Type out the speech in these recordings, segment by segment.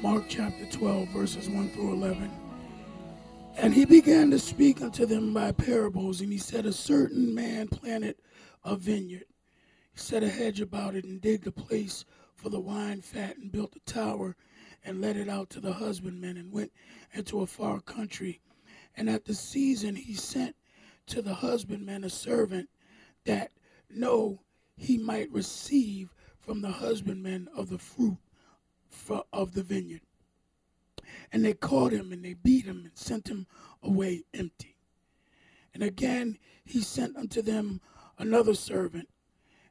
Mark chapter 12, verses 1 through 11. And he began to speak unto them by parables, and he said, A certain man planted a vineyard. He set a hedge about it and digged a place for the wine fat and built a tower and let it out to the husbandmen and went into a far country. And at the season he sent to the husbandman a servant that no he might receive from the husbandman of the fruit of the vineyard. And they caught him and they beat him and sent him away empty. And again he sent unto them another servant,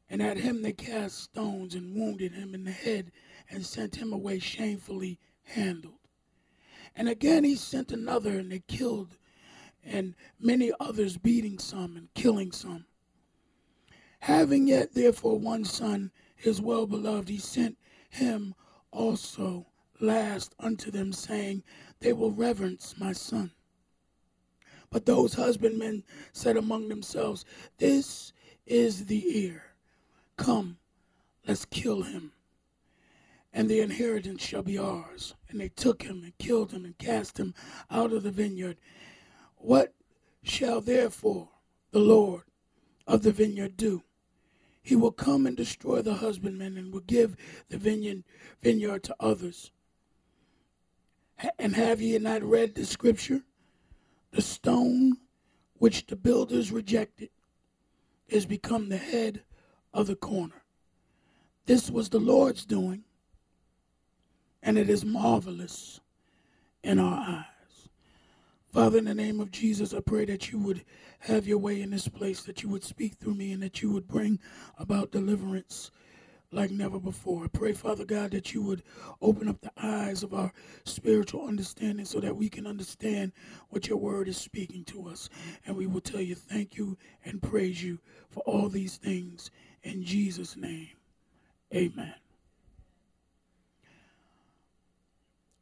and at him they cast stones and wounded him in the head and sent him away shamefully handled. And again he sent another, and they killed, and many others beating some and killing some. Having yet therefore one son, his well beloved, he sent him also last unto them, saying, They will reverence my son. But those husbandmen said among themselves, This is the ear. Come, let's kill him, and the inheritance shall be ours. And they took him and killed him and cast him out of the vineyard. What shall therefore the Lord of the vineyard do? He will come and destroy the husbandman and will give the vineyard, vineyard to others. And have ye not read the scripture? The stone which the builders rejected is become the head of the corner. This was the Lord's doing, and it is marvelous in our eyes. Father, in the name of Jesus, I pray that you would have your way in this place, that you would speak through me, and that you would bring about deliverance like never before. I pray, Father God, that you would open up the eyes of our spiritual understanding so that we can understand what your word is speaking to us. And we will tell you thank you and praise you for all these things. In Jesus' name, amen.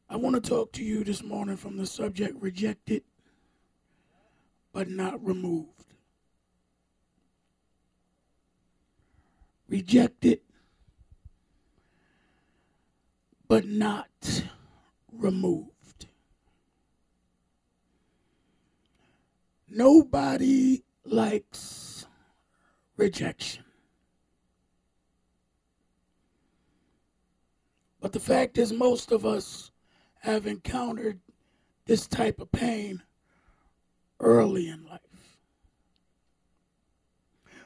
I want to talk to you this morning from the subject rejected but not removed. Rejected but not removed. Nobody likes rejection. But the fact is, most of us have encountered this type of pain early in life.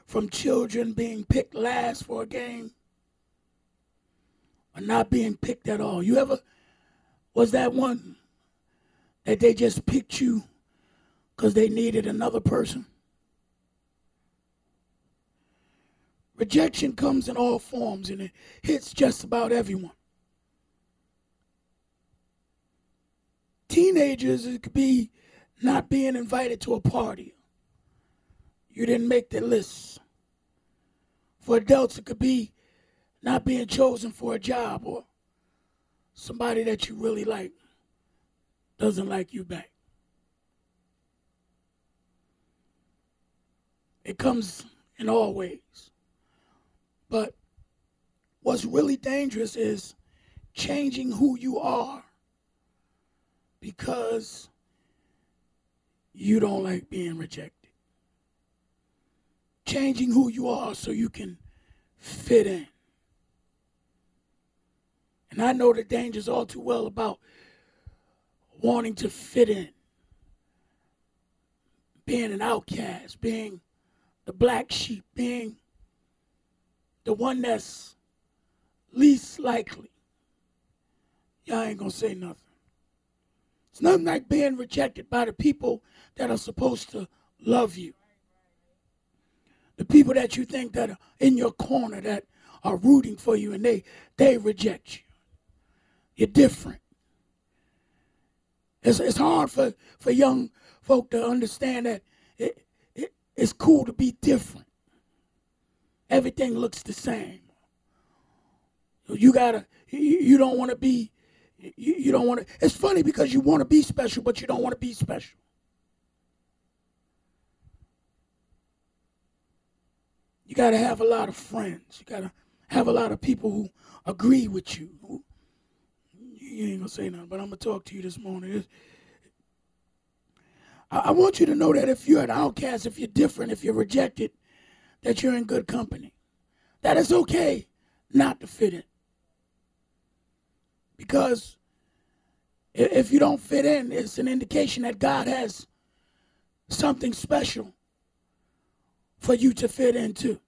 From children being picked last for a game or not being picked at all. You ever, was that one that they just picked you because they needed another person? Rejection comes in all forms and it hits just about everyone. Teenagers, it could be not being invited to a party. You didn't make the list. For adults, it could be not being chosen for a job or somebody that you really like doesn't like you back. It comes in all ways. But what's really dangerous is changing who you are because you don't like being rejected. Changing who you are so you can fit in. And I know the dangers all too well about wanting to fit in, being an outcast, being the black sheep, being the one that's least likely. Y'all ain't gonna say nothing. It's nothing like being rejected by the people that are supposed to love you. The people that you think that are in your corner that are rooting for you and they they reject you. You're different. It's, it's hard for, for young folk to understand that it, it, it's cool to be different. Everything looks the same. You gotta, you, you don't want to be, you, you don't want to. It's funny because you want to be special, but you don't want to be special. You got to have a lot of friends. You got to have a lot of people who agree with you, you ain't gonna say nothing, but I'm gonna talk to you this morning. I, I want you to know that if you're an outcast, if you're different, if you're rejected, that you're in good company. That it's okay not to fit in. Because if you don't fit in, it's an indication that God has something special for you to fit into.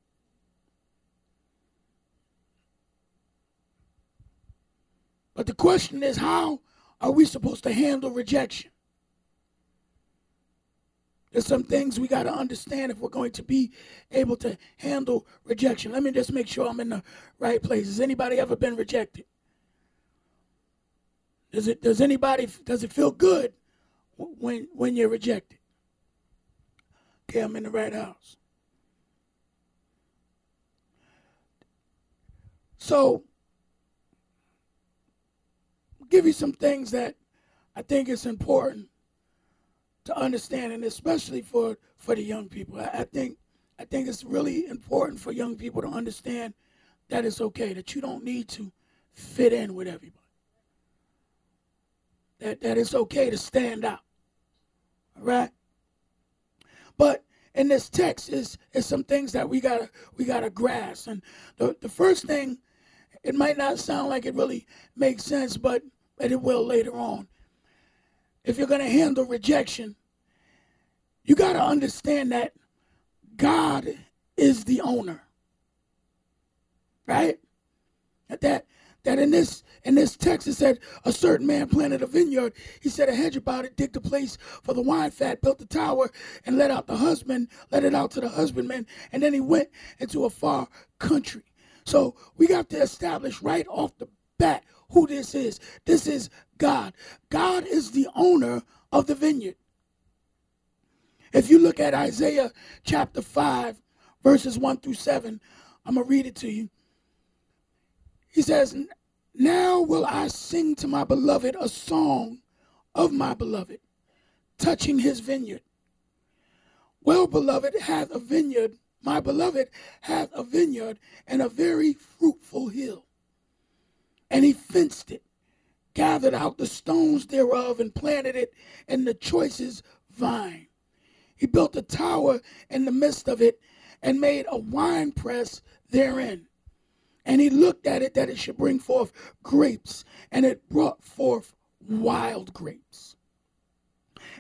But the question is, how are we supposed to handle rejection? There's some things we got to understand if we're going to be able to handle rejection. Let me just make sure I'm in the right place. Has anybody ever been rejected? Does it does anybody does it feel good when when you're rejected? Okay, I'm in the right house. So I'll give you some things that I think it's important to understand, and especially for for the young people. I, I think I think it's really important for young people to understand that it's okay that you don't need to fit in with everybody that, that it's okay to stand out. All right? But in this text is is some things that we gotta we gotta grasp. And the, the first thing, it might not sound like it really makes sense, but, but it will later on. If you're gonna handle rejection, you gotta understand that God is the owner. Right? At that that in this in this text it said a certain man planted a vineyard. He set a hedge about it, digged a place for the wine fat, built a tower, and let out the husband, let it out to the husbandman, and then he went into a far country. So we got to establish right off the bat who this is. This is God. God is the owner of the vineyard. If you look at Isaiah chapter 5, verses 1 through 7, I'm going to read it to you. He says, Now will I sing to my beloved a song of my beloved, touching his vineyard. Well, beloved hath a vineyard, my beloved hath a vineyard and a very fruitful hill. And he fenced it, gathered out the stones thereof, and planted it in the choicest vine. He built a tower in the midst of it and made a winepress therein. And he looked at it that it should bring forth grapes, and it brought forth wild grapes.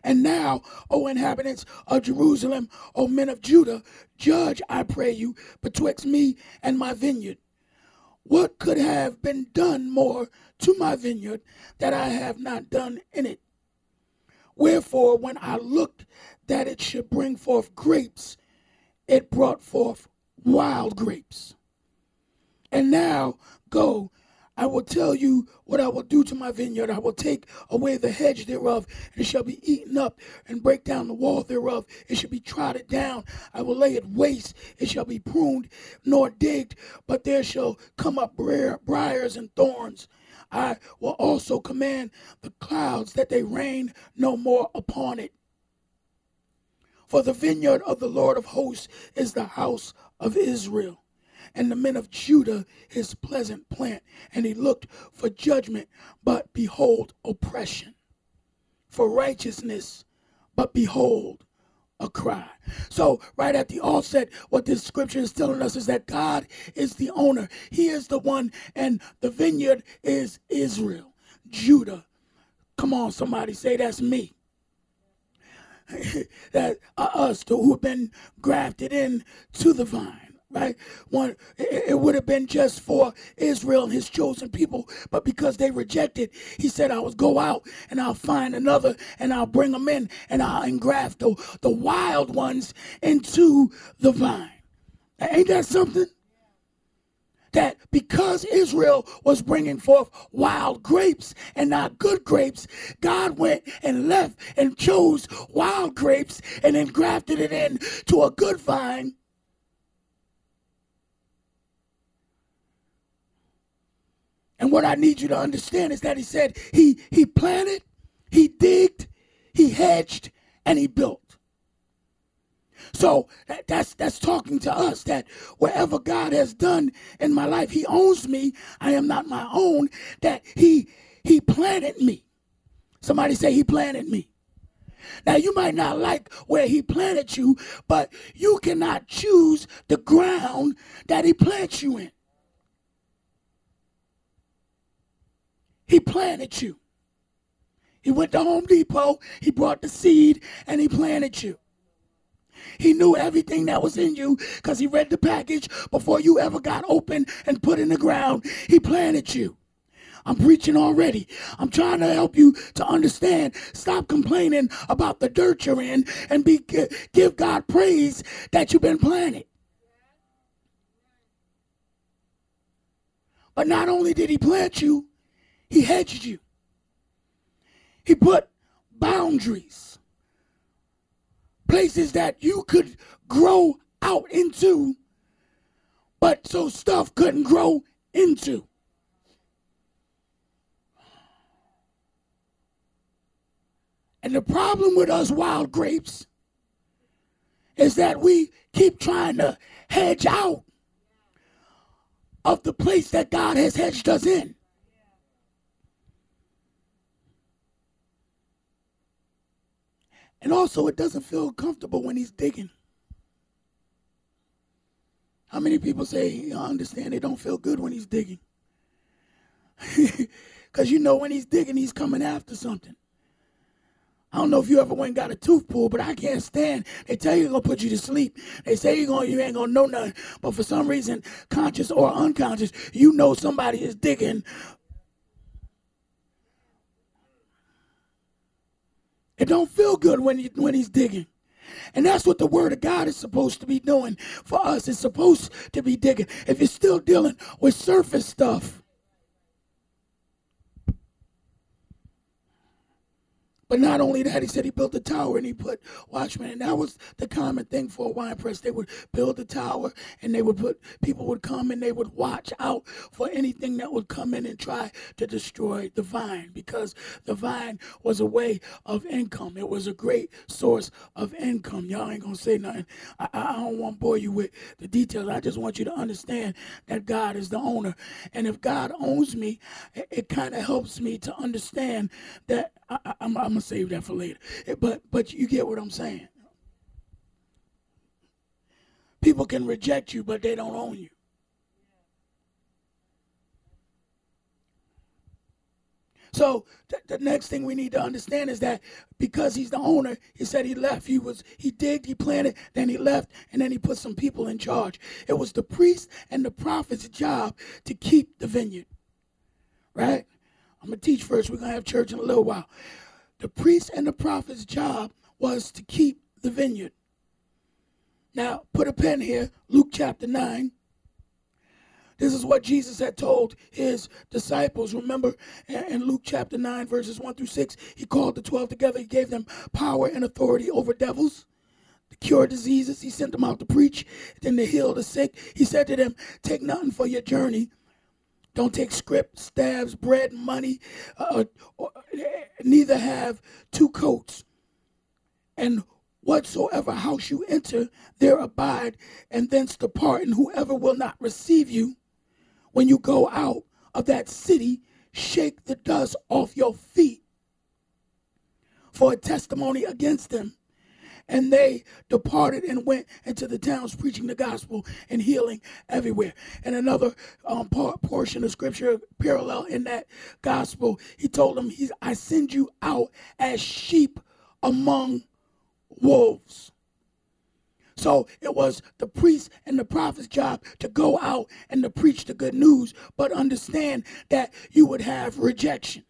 And now, O inhabitants of Jerusalem, O men of Judah, judge, I pray you, betwixt me and my vineyard. What could have been done more to my vineyard that I have not done in it? Wherefore, when I looked that it should bring forth grapes, it brought forth wild grapes. And now go. I will tell you what I will do to my vineyard. I will take away the hedge thereof, and it shall be eaten up, and break down the wall thereof. It shall be trodden down. I will lay it waste. It shall be pruned, nor digged, but there shall come up briars and thorns. I will also command the clouds that they rain no more upon it. For the vineyard of the Lord of hosts is the house of Israel and the men of Judah his pleasant plant. And he looked for judgment, but behold, oppression. For righteousness, but behold, a cry. So, right at the offset, what this scripture is telling us is that God is the owner. He is the one, and the vineyard is Israel, Judah. Come on, somebody say that's me. that uh, us who have been grafted in to the vine right? One, it would have been just for Israel and his chosen people, but because they rejected, he said, I will go out and I'll find another and I'll bring them in and I'll engraft the, the wild ones into the vine. Ain't that something? That because Israel was bringing forth wild grapes and not good grapes, God went and left and chose wild grapes and engrafted it in to a good vine And what I need you to understand is that he said he he planted, he digged, he hedged, and he built. So that, that's that's talking to us that wherever God has done in my life, He owns me. I am not my own. That He He planted me. Somebody say, He planted me. Now, you might not like where He planted you, but you cannot choose the ground that He plants you in. He planted you. He went to Home Depot, he brought the seed, and he planted you. He knew everything that was in you because he read the package before you ever got open and put in the ground. He planted you. I'm preaching already. I'm trying to help you to understand. Stop complaining about the dirt you're in and be give God praise that you've been planted. But not only did he plant you, he hedged you. He put boundaries, places that you could grow out into, but so stuff couldn't grow into. And the problem with us wild grapes is that we keep trying to hedge out of the place that God has hedged us in. And also, it doesn't feel comfortable when he's digging. How many people say, I understand, they don't feel good when he's digging? Because you know when he's digging, he's coming after something. I don't know if you ever went and got a tooth pulled, but I can't stand. They tell you they're gonna put you to sleep. They say you're gonna, you ain't gonna know nothing. But for some reason, conscious or unconscious, you know somebody is digging It don't feel good when he, when he's digging. And that's what the word of God is supposed to be doing for us. It's supposed to be digging. If you're still dealing with surface stuff, But not only that, he said he built a tower and he put watchmen. And that was the common thing for a wine press. They would build a tower and they would put people would come and they would watch out for anything that would come in and try to destroy the vine because the vine was a way of income. It was a great source of income. Y'all ain't gonna say nothing. I, I don't want to bore you with the details. I just want you to understand that God is the owner. And if God owns me, it, it kind of helps me to understand that I, am gonna save that for later. Eh, but but you get what I'm saying. People can reject you, but they don't own you. So th- the next thing we need to understand is that because he's the owner, he said he left. He was he digged, he planted, then he left, and then he put some people in charge. It was the priest and the prophet's job to keep the vineyard. Right? I'm going to teach first. We're going to have church in a little while. The priest and the prophet's job was to keep the vineyard. Now, put a pen here, Luke chapter 9. This is what Jesus had told his disciples. Remember in Luke chapter 9, verses 1 through 6, he called the 12 together. He gave them power and authority over devils, to cure diseases. He sent them out to preach, then to heal the sick. He said to them, Take nothing for your journey don't take scrip, stabs, bread, money. Uh, or, neither have two coats. And whatsoever house you enter, there abide, and thence depart. And whoever will not receive you, when you go out of that city, shake the dust off your feet for a testimony against them. And they departed and went into the towns preaching the gospel and healing everywhere. And another um, part, portion of scripture parallel in that gospel, he told them, he's, I send you out as sheep among wolves. So it was the priest and the prophet's job to go out and to preach the good news, but understand that you would have rejection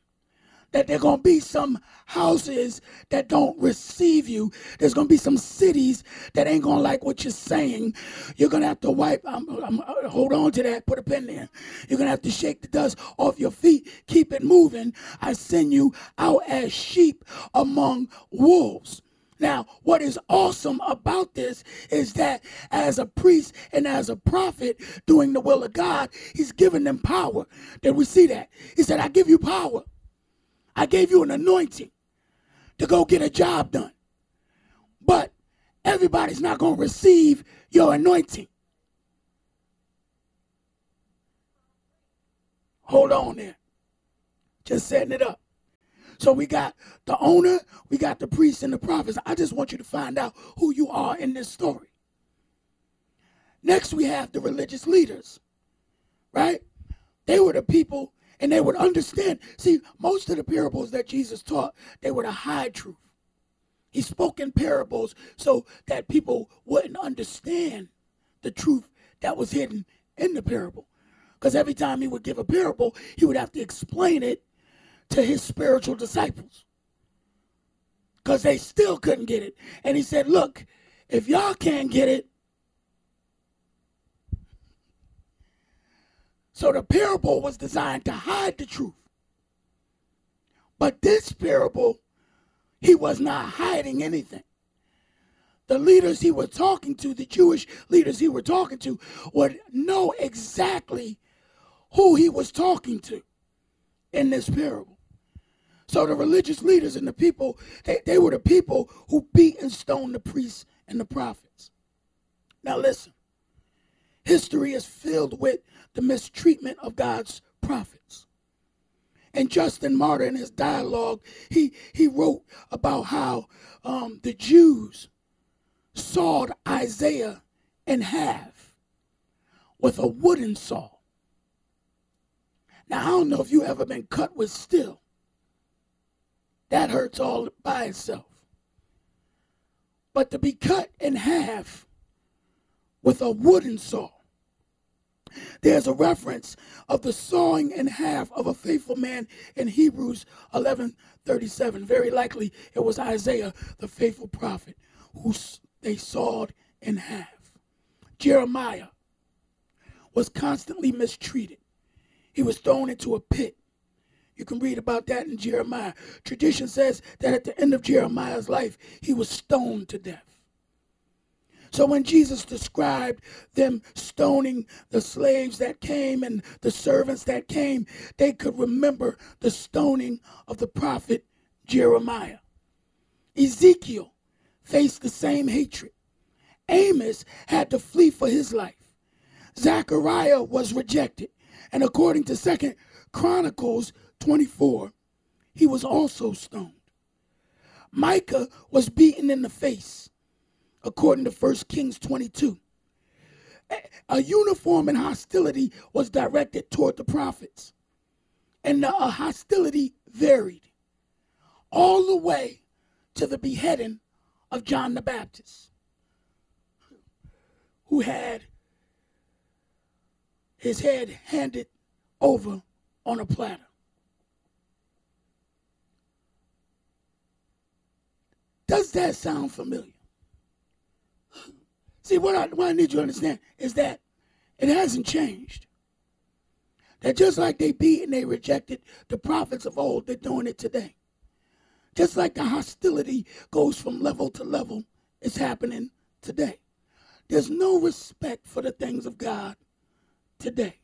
that there going to be some houses that don't receive you. There's going to be some cities that ain't going to like what you're saying. You're going to have to wipe, um, um, hold on to that, put a pen there. You're going to have to shake the dust off your feet, keep it moving. I send you out as sheep among wolves. Now, what is awesome about this is that as a priest and as a prophet doing the will of God, he's given them power. Did we see that? He said, I give you power I gave you an anointing to go get a job done. But everybody's not going to receive your anointing. Hold on there. just setting it up. So we got the owner, we got the priest, and the prophets. I just want you to find out who you are in this story. Next, we have the religious leaders, right? They were the people and they would understand. See, most of the parables that Jesus taught, they were the high truth. He spoke in parables so that people wouldn't understand the truth that was hidden in the parable. Because every time he would give a parable, he would have to explain it to his spiritual disciples because they still couldn't get it. And he said, Look, if y'all can't get it, so the parable was designed to hide the truth. But this parable, he was not hiding anything. The leaders he was talking to, the Jewish leaders he was talking to, would know exactly who he was talking to in this parable. So the religious leaders and the people, they, they were the people who beat and stoned the priests and the prophets. Now listen, history is filled with the mistreatment of God's prophets. And Justin Martyr in his dialogue, he, he wrote about how um, the Jews sawed Isaiah in half with a wooden saw. Now, I don't know if you ever been cut with steel. That hurts all by itself. But to be cut in half with a wooden saw, there's a reference of the sawing in half of a faithful man in Hebrews 11:37. Very likely it was Isaiah, the faithful prophet, who they sawed in half. Jeremiah was constantly mistreated. He was thrown into a pit. You can read about that in Jeremiah. Tradition says that at the end of Jeremiah's life, he was stoned to death. So when Jesus described them stoning the slaves that came and the servants that came, they could remember the stoning of the prophet Jeremiah. Ezekiel faced the same hatred. Amos had to flee for his life. Zechariah was rejected. And according to Second Chronicles 24, he was also stoned. Micah was beaten in the face, according to 1 Kings 22. A uniform and hostility was directed toward the prophets, and the hostility varied all the way to the beheading of John the Baptist, who had his head handed over on a platter. Does that sound familiar? See, what I, what I need you to understand is that it hasn't changed. That just like they beat and they rejected the prophets of old, they're doing it today. Just like the hostility goes from level to level, it's happening today. There's no respect for the things of God today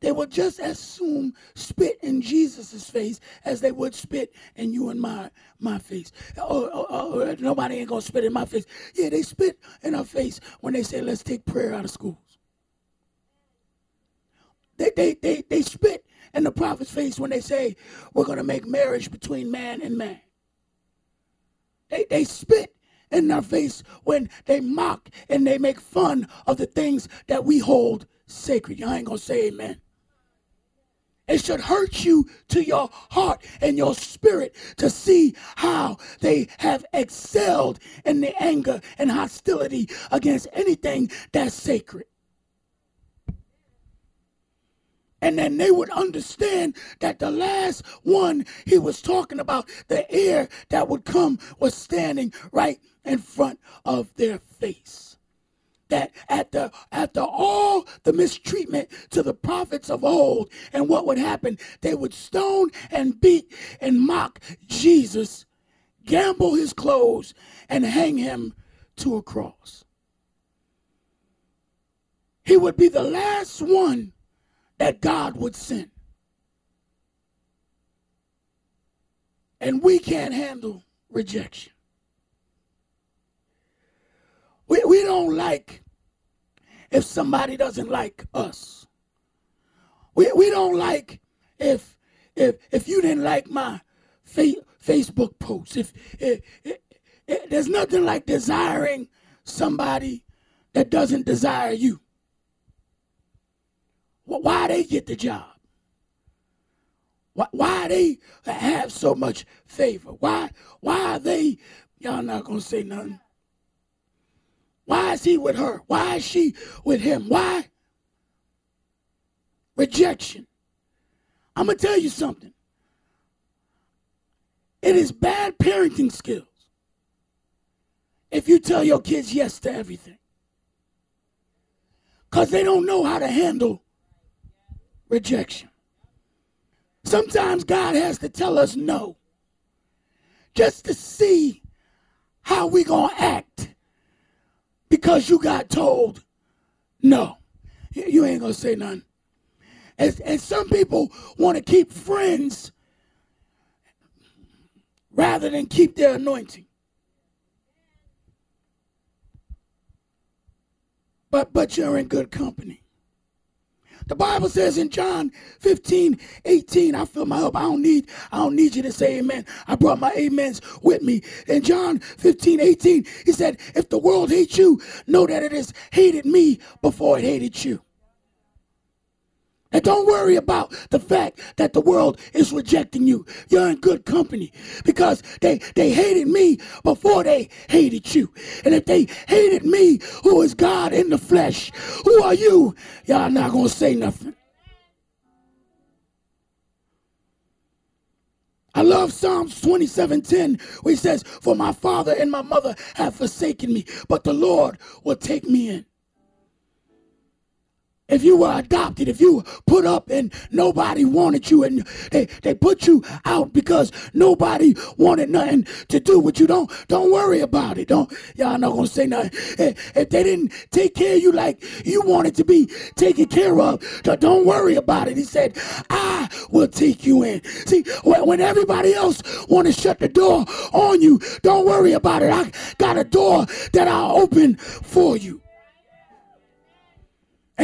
they would just as soon spit in Jesus' face as they would spit in you and my my face. Oh, oh, oh, oh nobody ain't gonna spit in my face. Yeah, they spit in our face when they say let's take prayer out of schools. They they they they spit in the prophet's face when they say we're gonna make marriage between man and man. They they spit in our face when they mock and they make fun of the things that we hold sacred. Y'all ain't gonna say amen. It should hurt you to your heart and your spirit to see how they have excelled in the anger and hostility against anything that's sacred. And then they would understand that the last one he was talking about, the heir that would come, was standing right in front of their face that after after all the mistreatment to the prophets of old and what would happen? They would stone and beat and mock jesus gamble his clothes and hang him to a cross. He would be the last one that god would send. And we can't handle rejection we, we don't like if somebody doesn't like us. We, we don't like if if if you didn't like my fa- Facebook post, if, if, if, if there's nothing like desiring somebody that doesn't desire you. Why they get the job? Why, why they have so much favor? Why why are they y'all not gonna say nothing? Why is he with her? Why is she with him? Why? Rejection. I'm gonna tell you something. It is bad parenting skills if you tell your kids yes to everything. Because they don't know how to handle rejection. Sometimes God has to tell us no just to see how we going to act because you got told no. You ain't going to say nothing. And, and some people want to keep friends rather than keep their anointing. But but you're in good company. The Bible says in John 15, 18, I feel my help. I don't need, I don't need you to say amen. I brought my amens with me. In John 15, 18, he said, if the world hates you, know that it has hated me before it hated you. And don't worry about the fact that the world is rejecting you. You're in good company because they, they hated me before they hated you. And if they hated me, who is God in the flesh, who are you? Y'all not going to say nothing. I love Psalms 27:10, where he says, For my father and my mother have forsaken me, but the Lord will take me in if you were adopted, if you were put up and nobody wanted you and they, they put you out because nobody wanted nothing to do with you, don't don't worry about it. Don't y'all not gonna say nothing. If, they didn't take care of you like you wanted to be taken care of, don't worry about it. He said, I will take you in. See, when everybody else want to shut the door on you, don't worry about it. I got a door that I'll open for you.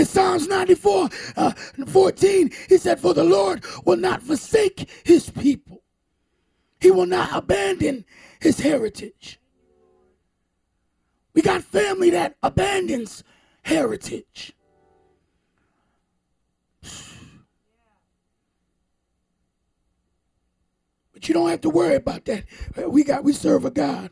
In Psalms 94, uh, 14, he said, For the Lord will not forsake his people. He will not abandon his heritage. We got family that abandons heritage. But you don't have to worry about that. We got we serve a God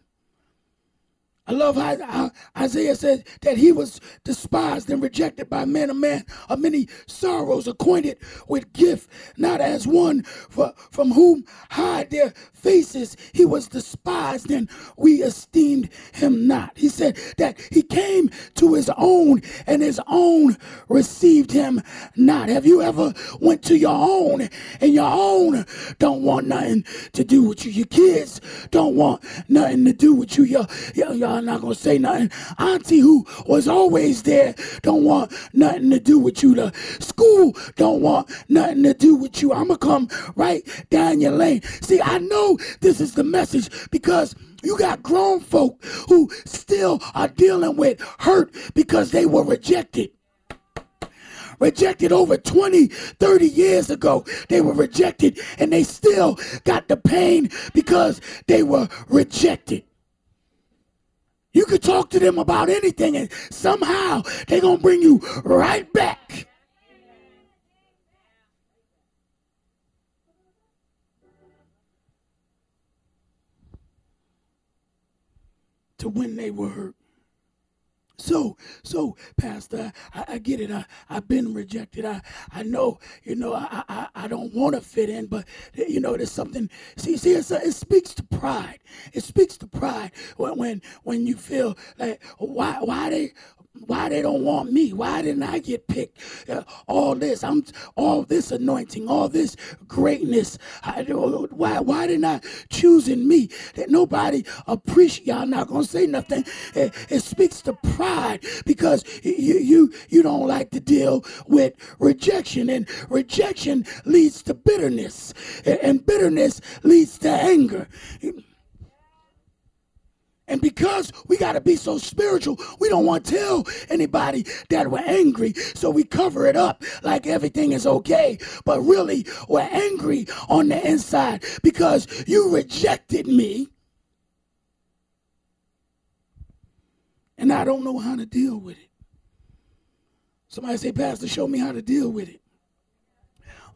I love how Isaiah says that he was despised and rejected by men, a man of many sorrows, acquainted with gift, not as one for, from whom hide their faces. He was despised and we esteemed him not. He said that he came to his own and his own received him not. Have you ever went to your own and your own don't want nothing to do with you? Your kids don't want nothing to do with you. Your, your, your I'm not gonna say nothing. Auntie, who was always there, don't want nothing to do with you. The school don't want nothing to do with you. I'm gonna come right down your lane. See, I know this is the message because you got grown folk who still are dealing with hurt because they were rejected rejected over 20, 30 years ago. They were rejected and they still got the pain because they were rejected. You could talk to them about anything, and somehow they're going to bring you right back. To when they were hurt. So, so, Pastor, I, I, get it. I, I've been rejected. I, I know, you know, I, I, I don't want to fit in, but, you know, there's something. See, see, a, it speaks to pride. It speaks to pride when, when, when you feel like, why, why they, why they don't want me? Why didn't I get picked? Uh, all this, I'm all this anointing, all this greatness. I, why why didn't I choosing me? That nobody appreciate. Y'all not gonna say nothing. It, it speaks to pride because you you you don't like to deal with rejection, and rejection leads to bitterness, and bitterness leads to anger. And because we got to be so spiritual, we don't want to tell anybody that we're angry. So we cover it up like everything is okay. But really, we're angry on the inside because you rejected me. And I don't know how to deal with it. Somebody say, Pastor, show me how to deal with it.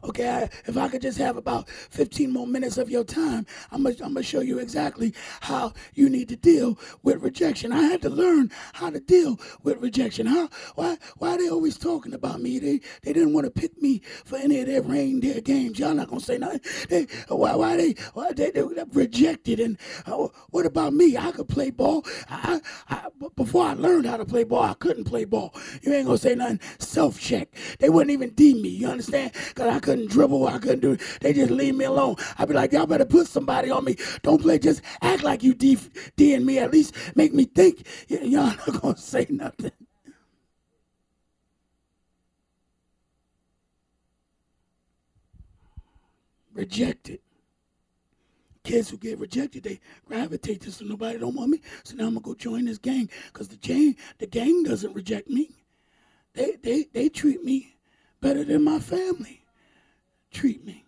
Okay, I, if I could just have about 15 more minutes of your time, I'm going to show you exactly how you need to deal with rejection. I had to learn how to deal with rejection. How, why, why are they always talking about me? They, they didn't want to pick me for any of their reindeer games. Y'all not going to say nothing. They, why, why, they, why they, they rejected? And uh, what about me? I could play ball. I, I, before I learned how to play ball, I couldn't play ball. You ain't to say nothing. Self-check. They wouldn't even deem me. You understand? Because I could couldn't dribble. I couldn't do it. They just leave me alone. I'd be like, y'all better put somebody on me. Don't play. Just act like you D, D me. At least make me think. Y'all not to say nothing. Rejected. Kids who get rejected, they gravitate to so nobody don't want me. So now I'm gonna go join this gang because the gang, the gang doesn't reject me. They they they treat me better than my family treat me.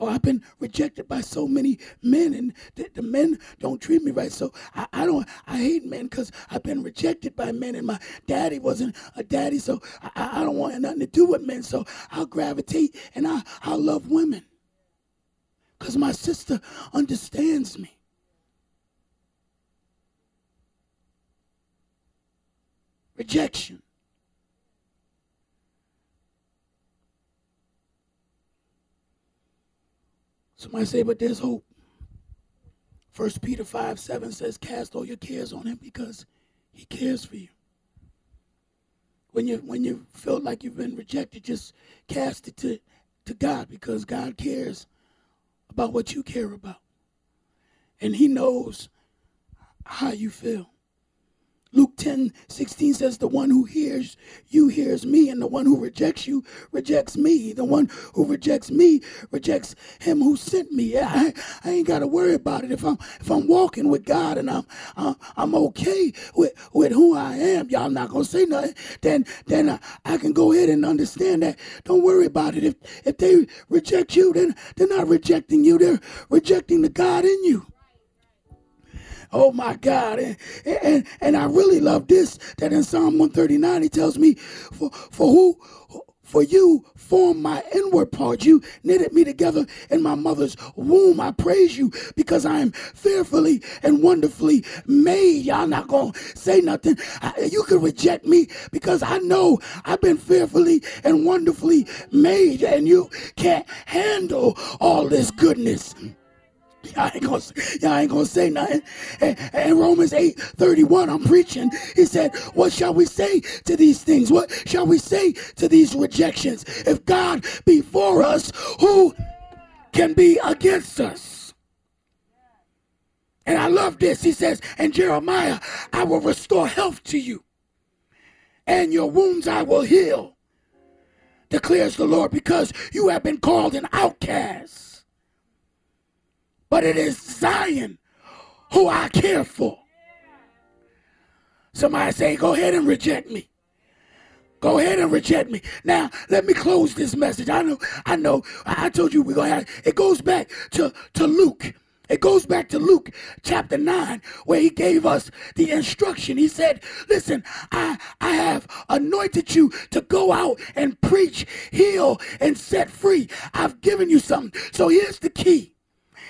Oh, I've been rejected by so many men, and the, men don't treat me right. So I, I don't. I hate men because I've been rejected by men, and my daddy wasn't a daddy, so I, I don't want nothing to do with men. So I'll gravitate, and I I love women because my sister understands me. Rejection. Somebody say, but there's hope. First Peter 5 7 says, Cast all your cares on him because he cares for you. When you when you feel like you've been rejected, just cast it to, to God because God cares about what you care about. And he knows how you feel. Luke 10 16 says, The one who hears you hears me, and the one who rejects you rejects me. The one who rejects me rejects him who sent me. I, I ain't got to worry about it. If I'm if I'm walking with God and I'm uh, I'm okay with, with who I am, y'all not gonna say nothing, then then I, I can go ahead and understand that. Don't worry about it. If if they reject you, then they're not rejecting you, they're rejecting the God in you. Oh my God. And, and, and I really love this that in Psalm 139 he tells me, for, for who for you formed my inward part. You knitted me together in my mother's womb. I praise you because I am fearfully and wonderfully made. Y'all not going to say nothing. you can reject me because I know I've been fearfully and wonderfully made, and you can't handle all this goodness. Y'all ain't gonna, y'all ain't gonna say nothing. And, and Romans 8 31, I'm preaching. He said, What shall we say to these things? What shall we say to these rejections? If God be for us, who can be against us? And I love this. He says, And Jeremiah, I will restore health to you, and your wounds I will heal, declares the Lord, because you have been called an outcast but it is Zion who I care for. Somebody say, go ahead and reject me. Go ahead and reject me. Now, let me close this message. I know, I know, I told you we're going to have, it goes back to, to Luke. It goes back to Luke chapter 9, where he gave us the instruction. He said, Listen, I, I have anointed you to go out and preach, heal, and set free. I've given you something. So here's the key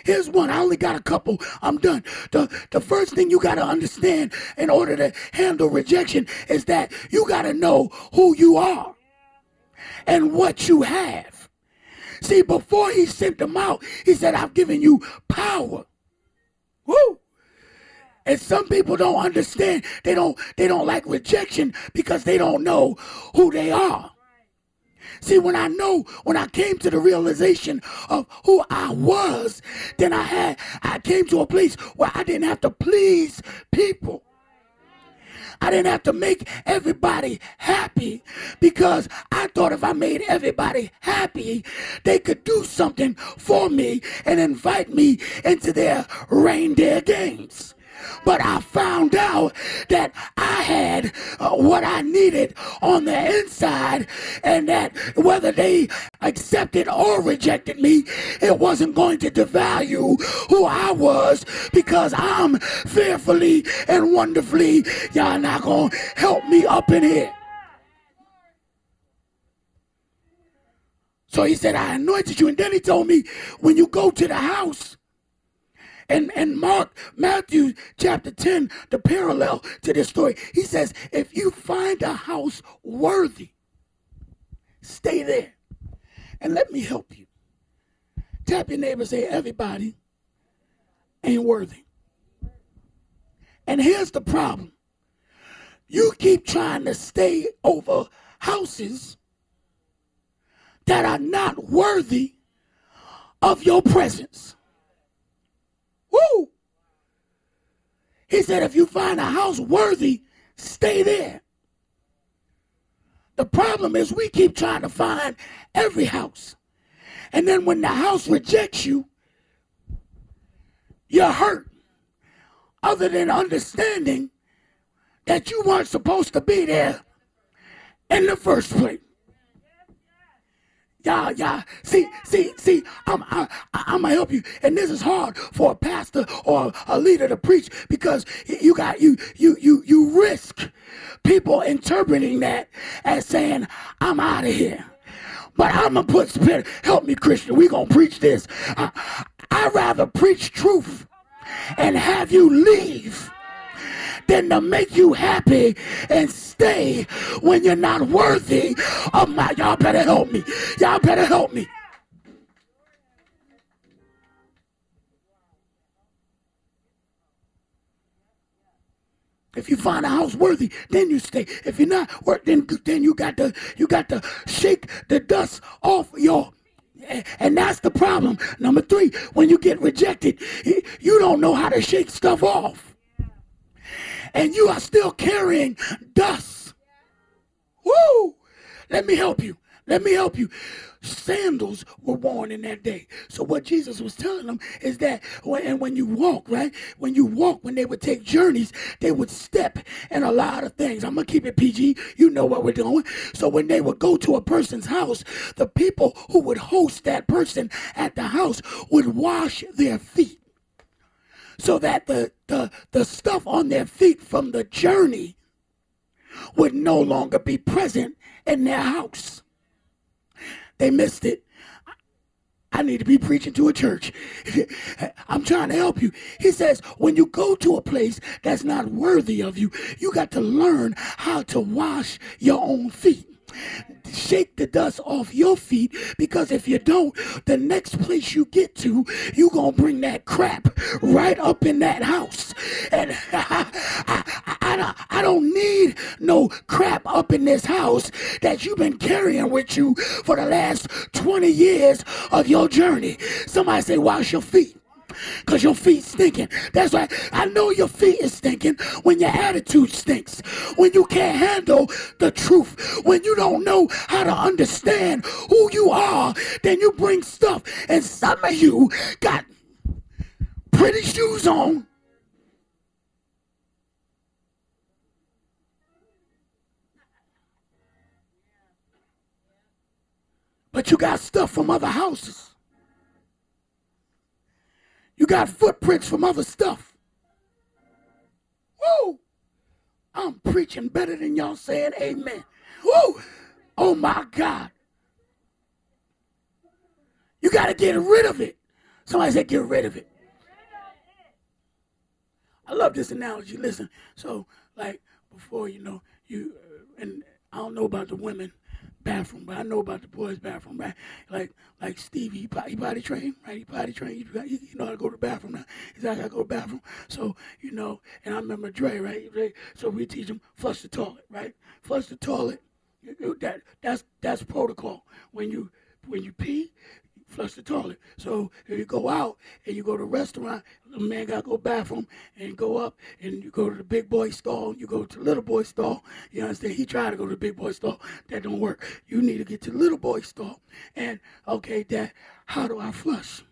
Here's one. I only got a couple. I'm done. The, the first thing you got to understand in order to handle rejection is that you got to know who you are and what you have. See, before he sent them out, he said, I've given you power. Woo! And some people don't understand. They don't they don't like rejection because they don't know who they are. See, when I know, when I came to the realization of who I was, then I had, I came to a place where I didn't have to please people. I didn't have to make everybody happy because I thought if I made everybody happy, they could do something for me and invite me into their reindeer games. But I found out that I had uh, what I needed on the inside, and that whether they accepted or rejected me, it wasn't going to devalue who I was because I'm fearfully and wonderfully. Y'all not to help me up in here. So he said, I anointed you. And then he told me, when you go to the house, and, and Mark, Matthew chapter 10, the parallel to this story, he says, if you find a house worthy, stay there. And let me help you. Tap your neighbor say, everybody ain't worthy. And here's the problem. You keep trying to stay over houses that are not worthy of your presence. Woo! He said, if you find a house worthy, stay there. The problem is we keep trying to find every house. And then when the house rejects you, you're hurt. Other than understanding that you weren't supposed to be there in the first place. Yeah, yeah. See, see, see, I'm, I, I'm gonna help you. And this is hard for a pastor or a leader to preach because you got, you, you, you, you risk people interpreting that as saying, I'm out of here. But I'm gonna put spirit, help me, Christian. we gonna preach this. I, I'd rather preach truth and have you leave than to make you happy and stay when you're not worthy of my. Y'all better help me. Y'all better help me. If you find a house worthy, then you stay. If you're not, then then you got to you got to shake the dust off your. And that's the problem. Number three, when you get rejected, you don't know how to shake stuff off and you are still carrying dust. Woo! Let me help you. Let me help you. Sandals were worn in that day. So what Jesus was telling them is that when, and when you walk, right? When you walk, when they would take journeys, they would step in a lot of things. I'm gonna keep it PG. You know what we're doing. So when they would go to a person's house, the people who would host that person at the house would wash their feet so that the, the, the stuff on their feet from the journey would no longer be present in their house. They missed it. I need to be preaching to a church. I'm trying to help you. He says, when you go to a place that's not worthy of you, you got to learn how to wash your own feet shake the dust off your feet because if you don't, the next place you get to, you gonna bring that crap right up in that house. And I, I, I, I don't need no crap up in this house that you've been carrying with you for the last 20 years of your journey. Somebody say, wash your feet because your feet stinking. That's why I know your feet is stinking when your attitude stinks, when you can't handle the truth, when you don't know how to understand who you are, then you bring stuff. And some of you got pretty shoes on. But you got stuff from other houses. You got footprints from other stuff. Woo! I'm preaching better than y'all saying amen. Woo! Oh my God. You got to get rid of it. Somebody said, get rid of it. I love this analogy. Listen, so like before, you know, you, uh, and I don't know about the women, bathroom, but I know about the boys' bathroom, right? Like like Stevie, he potty, he train, right? He potty train. You, you, know how to go to the bathroom now. He's like, I gotta go to the bathroom. So, you know, and I remember Dre, right? So we teach him flush the toilet, right? Flush the toilet. That that's that's protocol. When you when you pee, flush the toilet. So if you go out and you go to a restaurant, the man got to go bathroom and go up and you go to the big boy stall, you go to the little boy stall. You understand? He tried to go to the big boy stall. That don't work. You need to get to the little boy stall. And okay, Dad, how do I flush?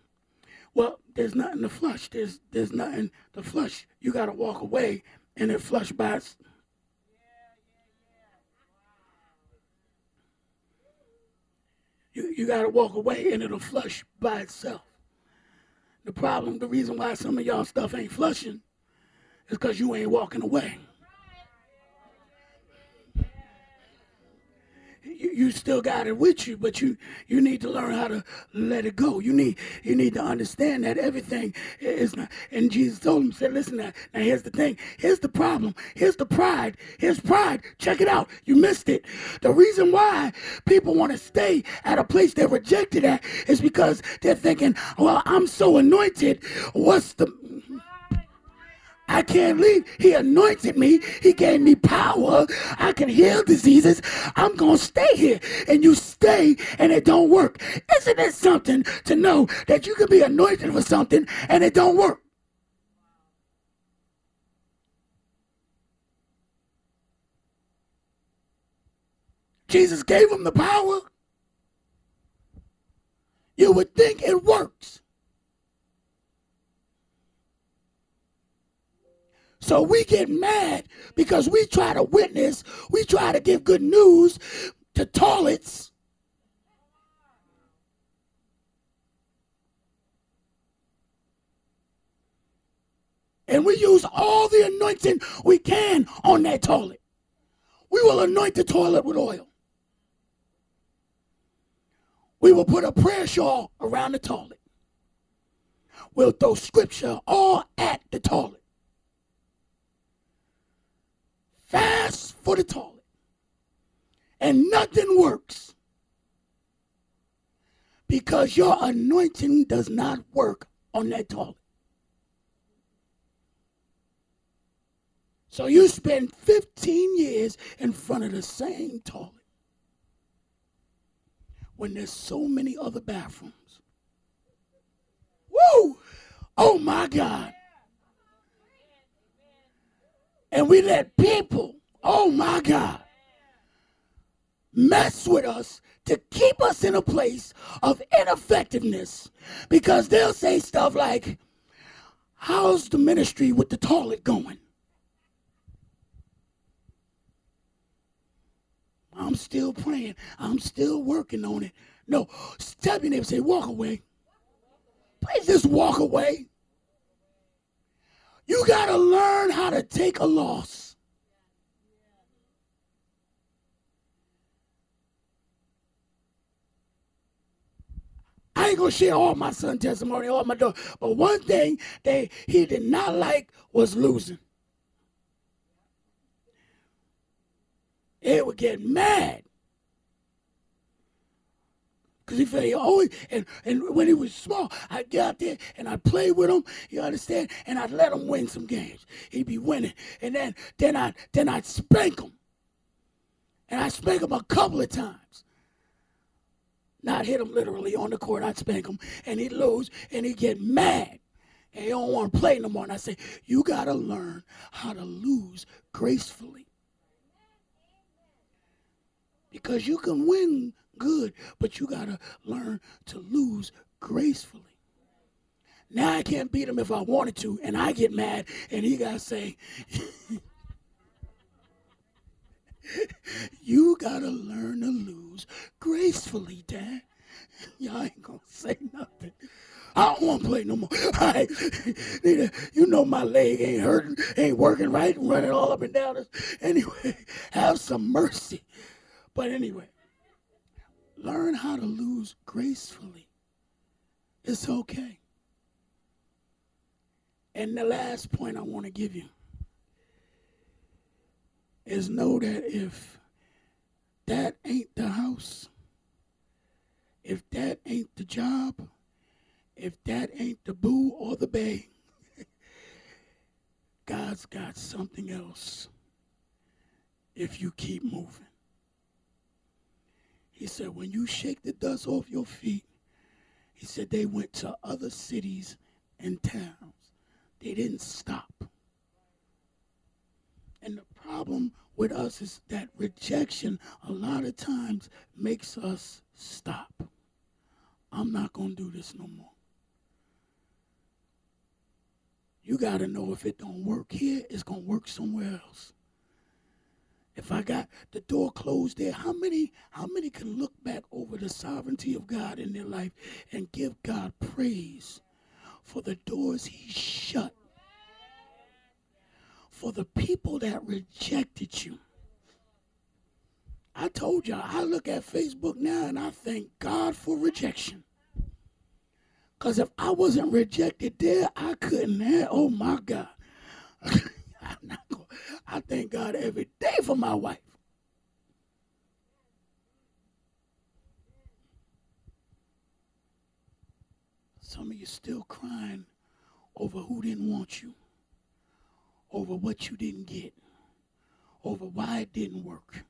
Well, there's nothing to flush. There's there's nothing to flush. You got to walk away and it flush by You, you got to walk away and it'll flush by itself. The problem, the reason why some of y'all stuff ain't flushing is because you ain't walking away. You, you still got it with you, but you you need to learn how to let it go. You need you need to understand that everything is not. And Jesus told him, said, "Listen, now, now here's the thing. Here's the problem. Here's the pride. Here's pride. Check it out. You missed it. The reason why people want to stay at a place they're rejected at is because they're thinking, well, I'm so anointed. What's the I can't leave. He anointed me. He gave me power. I can heal diseases. I'm going to stay here. And you stay and it don't work. Isn't it something to know that you can be anointed for something and it don't work? Jesus gave him the power. You would think it works. So we get mad because we try to witness, we try to give good news to toilets. And we use all the anointing we can on that toilet. We will anoint the toilet with oil. We will put a prayer shawl around the toilet. We'll throw scripture all at the toilet. Fast for the toilet. And nothing works because your anointing does not work on that toilet. So you spend 15 years in front of the same toilet when there's so many other bathrooms. Woo! Oh my God. And we let people, oh my God, mess with us to keep us in a place of ineffectiveness because they'll say stuff like, How's the ministry with the toilet going? I'm still praying. I'm still working on it. No, step your neighbor say, walk away. Please just walk away. You got to learn how to take a loss. I ain't gonna share all my son testimony, all my daughter, but one thing that he did not like was losing. It would get mad. Because he felt he always, and, and when he was small, I'd get out there and I'd play with him, you understand? And I'd let him win some games. He'd be winning. And then, then, I'd, then I'd spank him. And I'd spank him a couple of times. Not hit him literally on the court, I'd spank him. And he'd lose and he'd get mad. And he don't want to play no more. And I say, you got to learn how to lose gracefully. Because you can win good, but you got to learn to lose gracefully. Now I can't beat him if I wanted to, and I get mad, and he got to say, You got to learn to lose gracefully, Dad. Y'all ain't going to say nothing. I don't want to play no more. I, you know my leg ain't hurting, ain't working right, running all up and down. Anyway, have some mercy. But anyway, Learn how to lose gracefully. It's okay. And the last point I want to give you is know that if that ain't the house, if that ain't the job, if that ain't the boo or the bay, God's got something else if you keep moving. He said, when you shake the dust off your feet, He said they went to other cities and towns. They didn't stop. And the problem with us is that rejection a lot of times makes us stop. I'm not going to do this no more. You got to know if it don't work here, it's going to work somewhere else. If I got the door closed there, how many how many can look back over the sovereignty of God in their life and give God praise for the doors he shut? For the people that rejected you. I told y'all, I look at Facebook now and I thank God for rejection. Because if I wasn't rejected there, I couldn't have. Oh my God. I thank God every day for my wife. Some of you still crying over who didn't want you, over what you didn't get, over why it didn't work,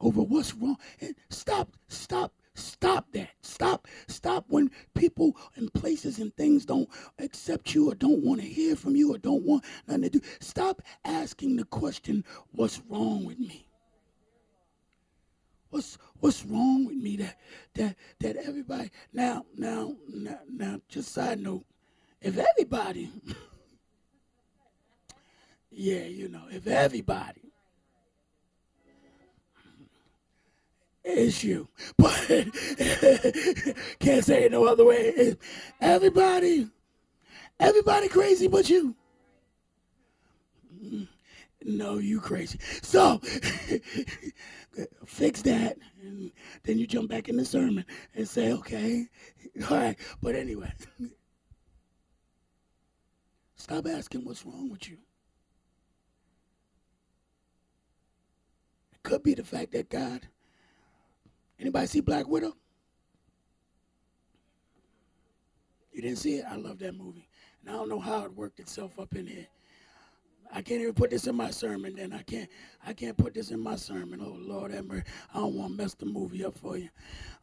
over what's wrong. And stop, stop Stop that. Stop. Stop when people and places and things don't accept you or don't want to hear from you or don't want nothing to do. Stop asking the question, what's wrong with me? What's what's wrong with me that that that everybody now now now, now just side note, if everybody yeah, you know, if everybody issue. But can't say it no other way. Everybody, everybody crazy but you. Mm, no, you crazy. So fix that. And then you jump back in the sermon and say, okay, all right. But anyway, stop asking what's wrong with you. It could be the fact that God Anybody see Black Widow? You didn't see it? I love that movie. And I don't know how it worked itself up in here. I can't even put this in my sermon. Then I can't. I can't put this in my sermon. Oh Lord, I don't want to mess the movie up for you.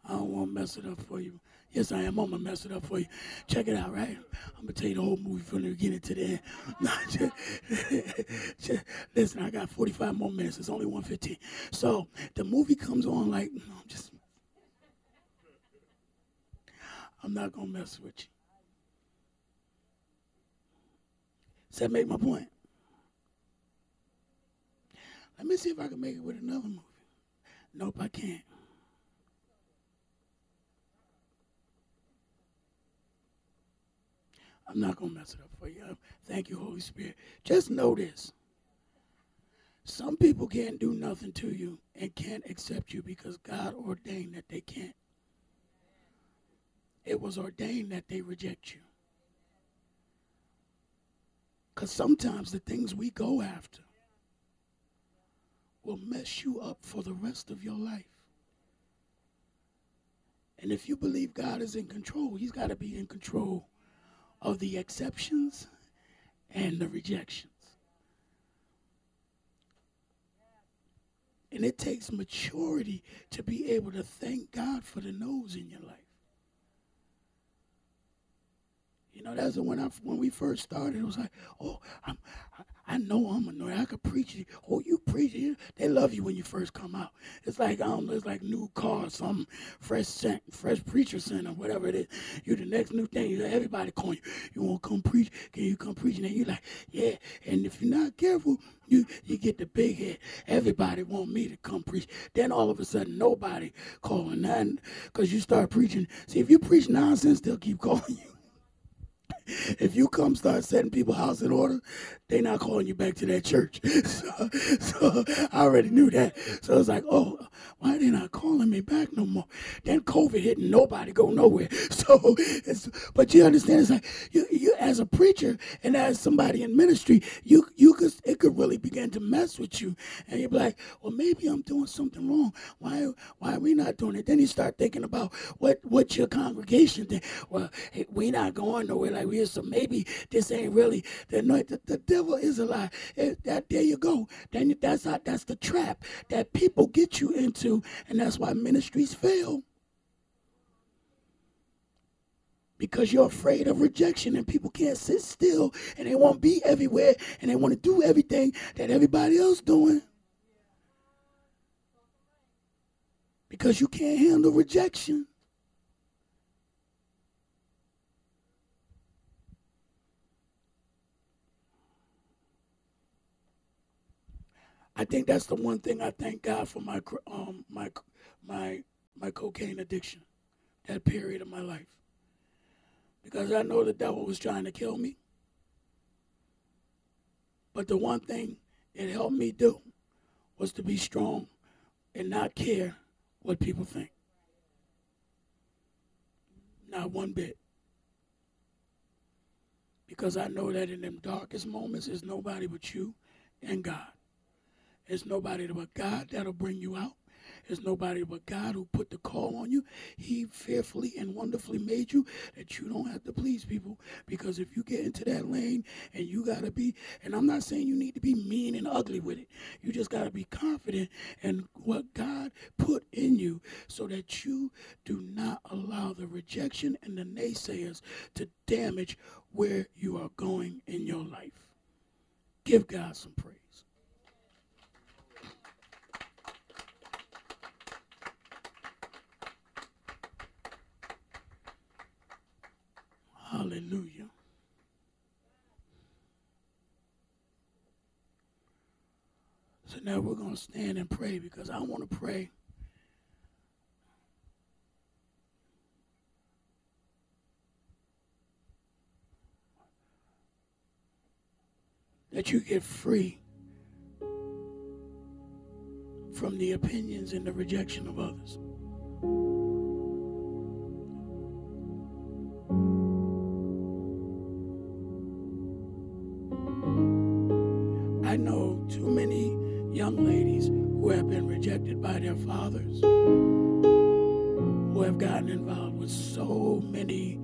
I don't want to mess it up for you. Yes, I am. I'm gonna mess it up for you. Check it out, right? I'm gonna tell you the whole movie from the beginning to the end. listen, I got 45 more minutes. It's only 115. So the movie comes on like I'm just. I'm not gonna mess with you. Does that make my point? Let me see if I can make it with another movie. Nope, I can't. I'm not going to mess it up for you. Thank you, Holy Spirit. Just know this. Some people can't do nothing to you and can't accept you because God ordained that they can't. It was ordained that they reject you. Because sometimes the things we go after will mess you up for the rest of your life. And if you believe God is in control, He's got to be in control of the exceptions and the rejections. And it takes maturity to be able to thank God for the no's in your life. You know, that's when I when we first started. It was like, oh, I'm, I know I'm anointed. I could preach it. Oh, you preach it. They love you when you first come out. It's like know, it's like new car, some fresh scent, fresh preacher scent or whatever it is. You the next new thing. Everybody calling you. You want to come preach? Can you come preach? And then you like, yeah. And if you're not careful, you you get the big head. Everybody want me to come preach. Then all of a sudden, nobody calling nothing because you start preaching. See, if you preach nonsense, they'll keep calling you if you come start setting people house in order, they not calling you back to that church. So, so I already knew that. So it's like, oh, why they not calling me back no more? Then COVID hit and nobody go nowhere. So, but you understand, it's like you, you as a preacher and as somebody in ministry, you you could it could really begin to mess with you, and you're like, well, maybe I'm doing something wrong. Why why are we not doing it? Then you start thinking about what what your congregation think. Well, hey, we not going nowhere like is, so maybe this ain't really the anointed. The, the devil is a lie. It, that there you go. Then that's that's the trap that people get you into, and that's why ministries fail. because you're afraid of rejection and people can't sit still and they want to be everywhere and they want to do everything that everybody else doing because you can't handle rejection I think that's the one thing I thank God for my um my my my cocaine addiction, that period of my life. Because I know the devil was trying to kill me. But the one thing it helped me do was to be strong and not care what people think. Not one bit. Because I know that in them darkest moments, there's nobody but you and God. It's nobody but God that'll bring you out. It's nobody but God who put the call on you. He fearfully and wonderfully made you that you don't have to please people. Because if you get into that lane and you got to be, and I'm not saying you need to be mean and ugly with it, you just got to be confident in what God put in you so that you do not allow the rejection and the naysayers to damage where you are going in your life. Give God some praise. Hallelujah. So now we're going to stand and pray because I want to pray. That you get free from the opinions and the rejection of others. Their fathers, who have gotten involved with so many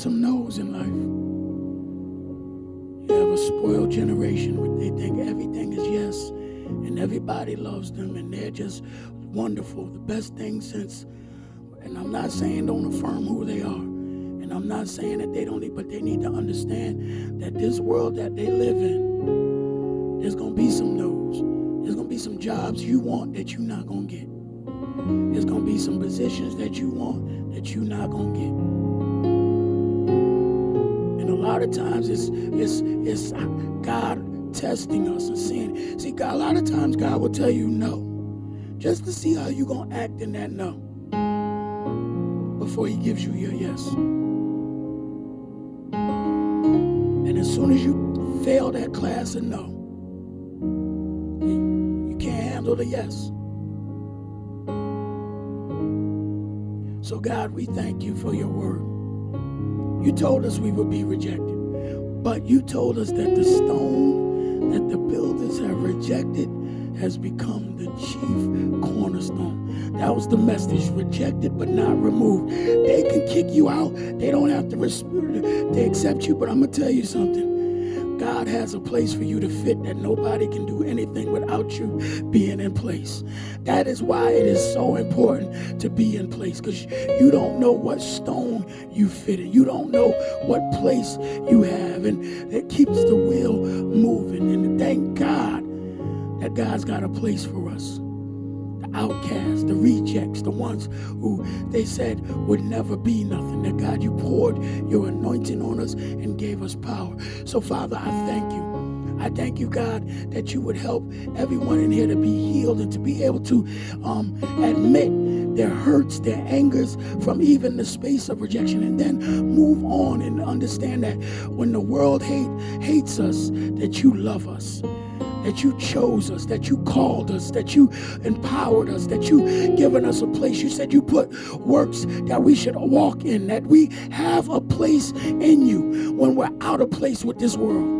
some no's in life. You have a spoiled generation where they think everything is yes, and everybody loves them, and they're just wonderful, the best thing since. And I'm not saying don't affirm who they are. And I'm not saying that they don't need, but they need to understand that this world that they live in, there's gonna be some no's. There's gonna be some jobs you want that you're not gonna get. There's gonna be some positions that you want that you're not gonna get. Lot of times it's it's it's God testing us and saying, see, God, a lot of times God will tell you no, just to see how you're gonna act in that no before He gives you your yes. And as soon as you fail that class and no, you can't handle the yes. So, God, we thank you for your word. You told us we would be rejected, but you told us that the stone that the builders have rejected has become the chief cornerstone. That was the message rejected but not removed. They can kick you out, they don't have to respect, they accept you, but I'm going to tell you something. Has a place for you to fit that nobody can do anything without you being in place. That is why it is so important to be in place because you don't know what stone you fit in. You don't know what place you have, and it keeps the wheel moving. And thank God that God's got a place for us outcasts, the rejects, the ones who they said would never be nothing. That God, you poured your anointing on us and gave us power. So, Father, I thank you. I thank you, God, that you would help everyone in here to be healed and to be able to um, admit their hurts, their angers from even the space of rejection, and then move on and understand that when the world hate hates us, that you love us that you chose us, that you called us, that you empowered us, that you given us a place. You said you put works that we should walk in, that we have a place in you when we're out of place with this world.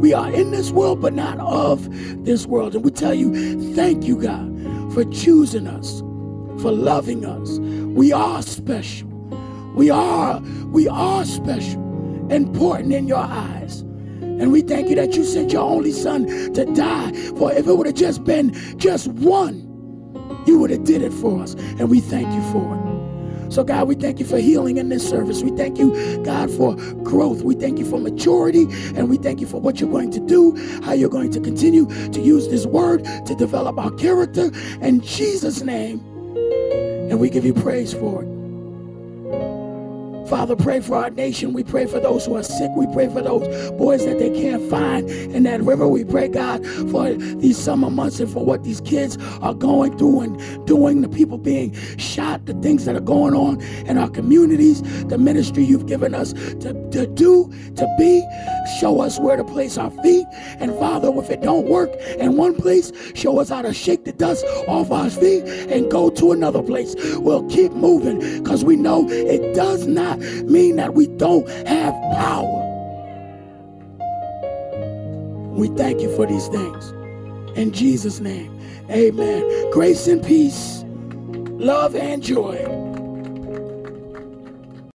We are in this world, but not of this world. And we tell you, thank you, God, for choosing us, for loving us. We are special. We are, we are special, important in your eyes. And we thank you that you sent your only son to die. For if it would have just been just one, you would have did it for us. And we thank you for it. So God, we thank you for healing in this service. We thank you, God, for growth. We thank you for maturity. And we thank you for what you're going to do, how you're going to continue to use this word to develop our character. In Jesus' name. And we give you praise for it. Father, pray for our nation. We pray for those who are sick. We pray for those boys that they can't find in that river. We pray, God, for these summer months and for what these kids are going through and doing, the people being shot, the things that are going on in our communities, the ministry you've given us to, to do, to be. Show us where to place our feet. And Father, if it don't work in one place, show us how to shake the dust off our feet and go to another place. We'll keep moving because we know it does mean that we don't have power. We thank you for these things. In Jesus' name, amen. Grace and peace, love and joy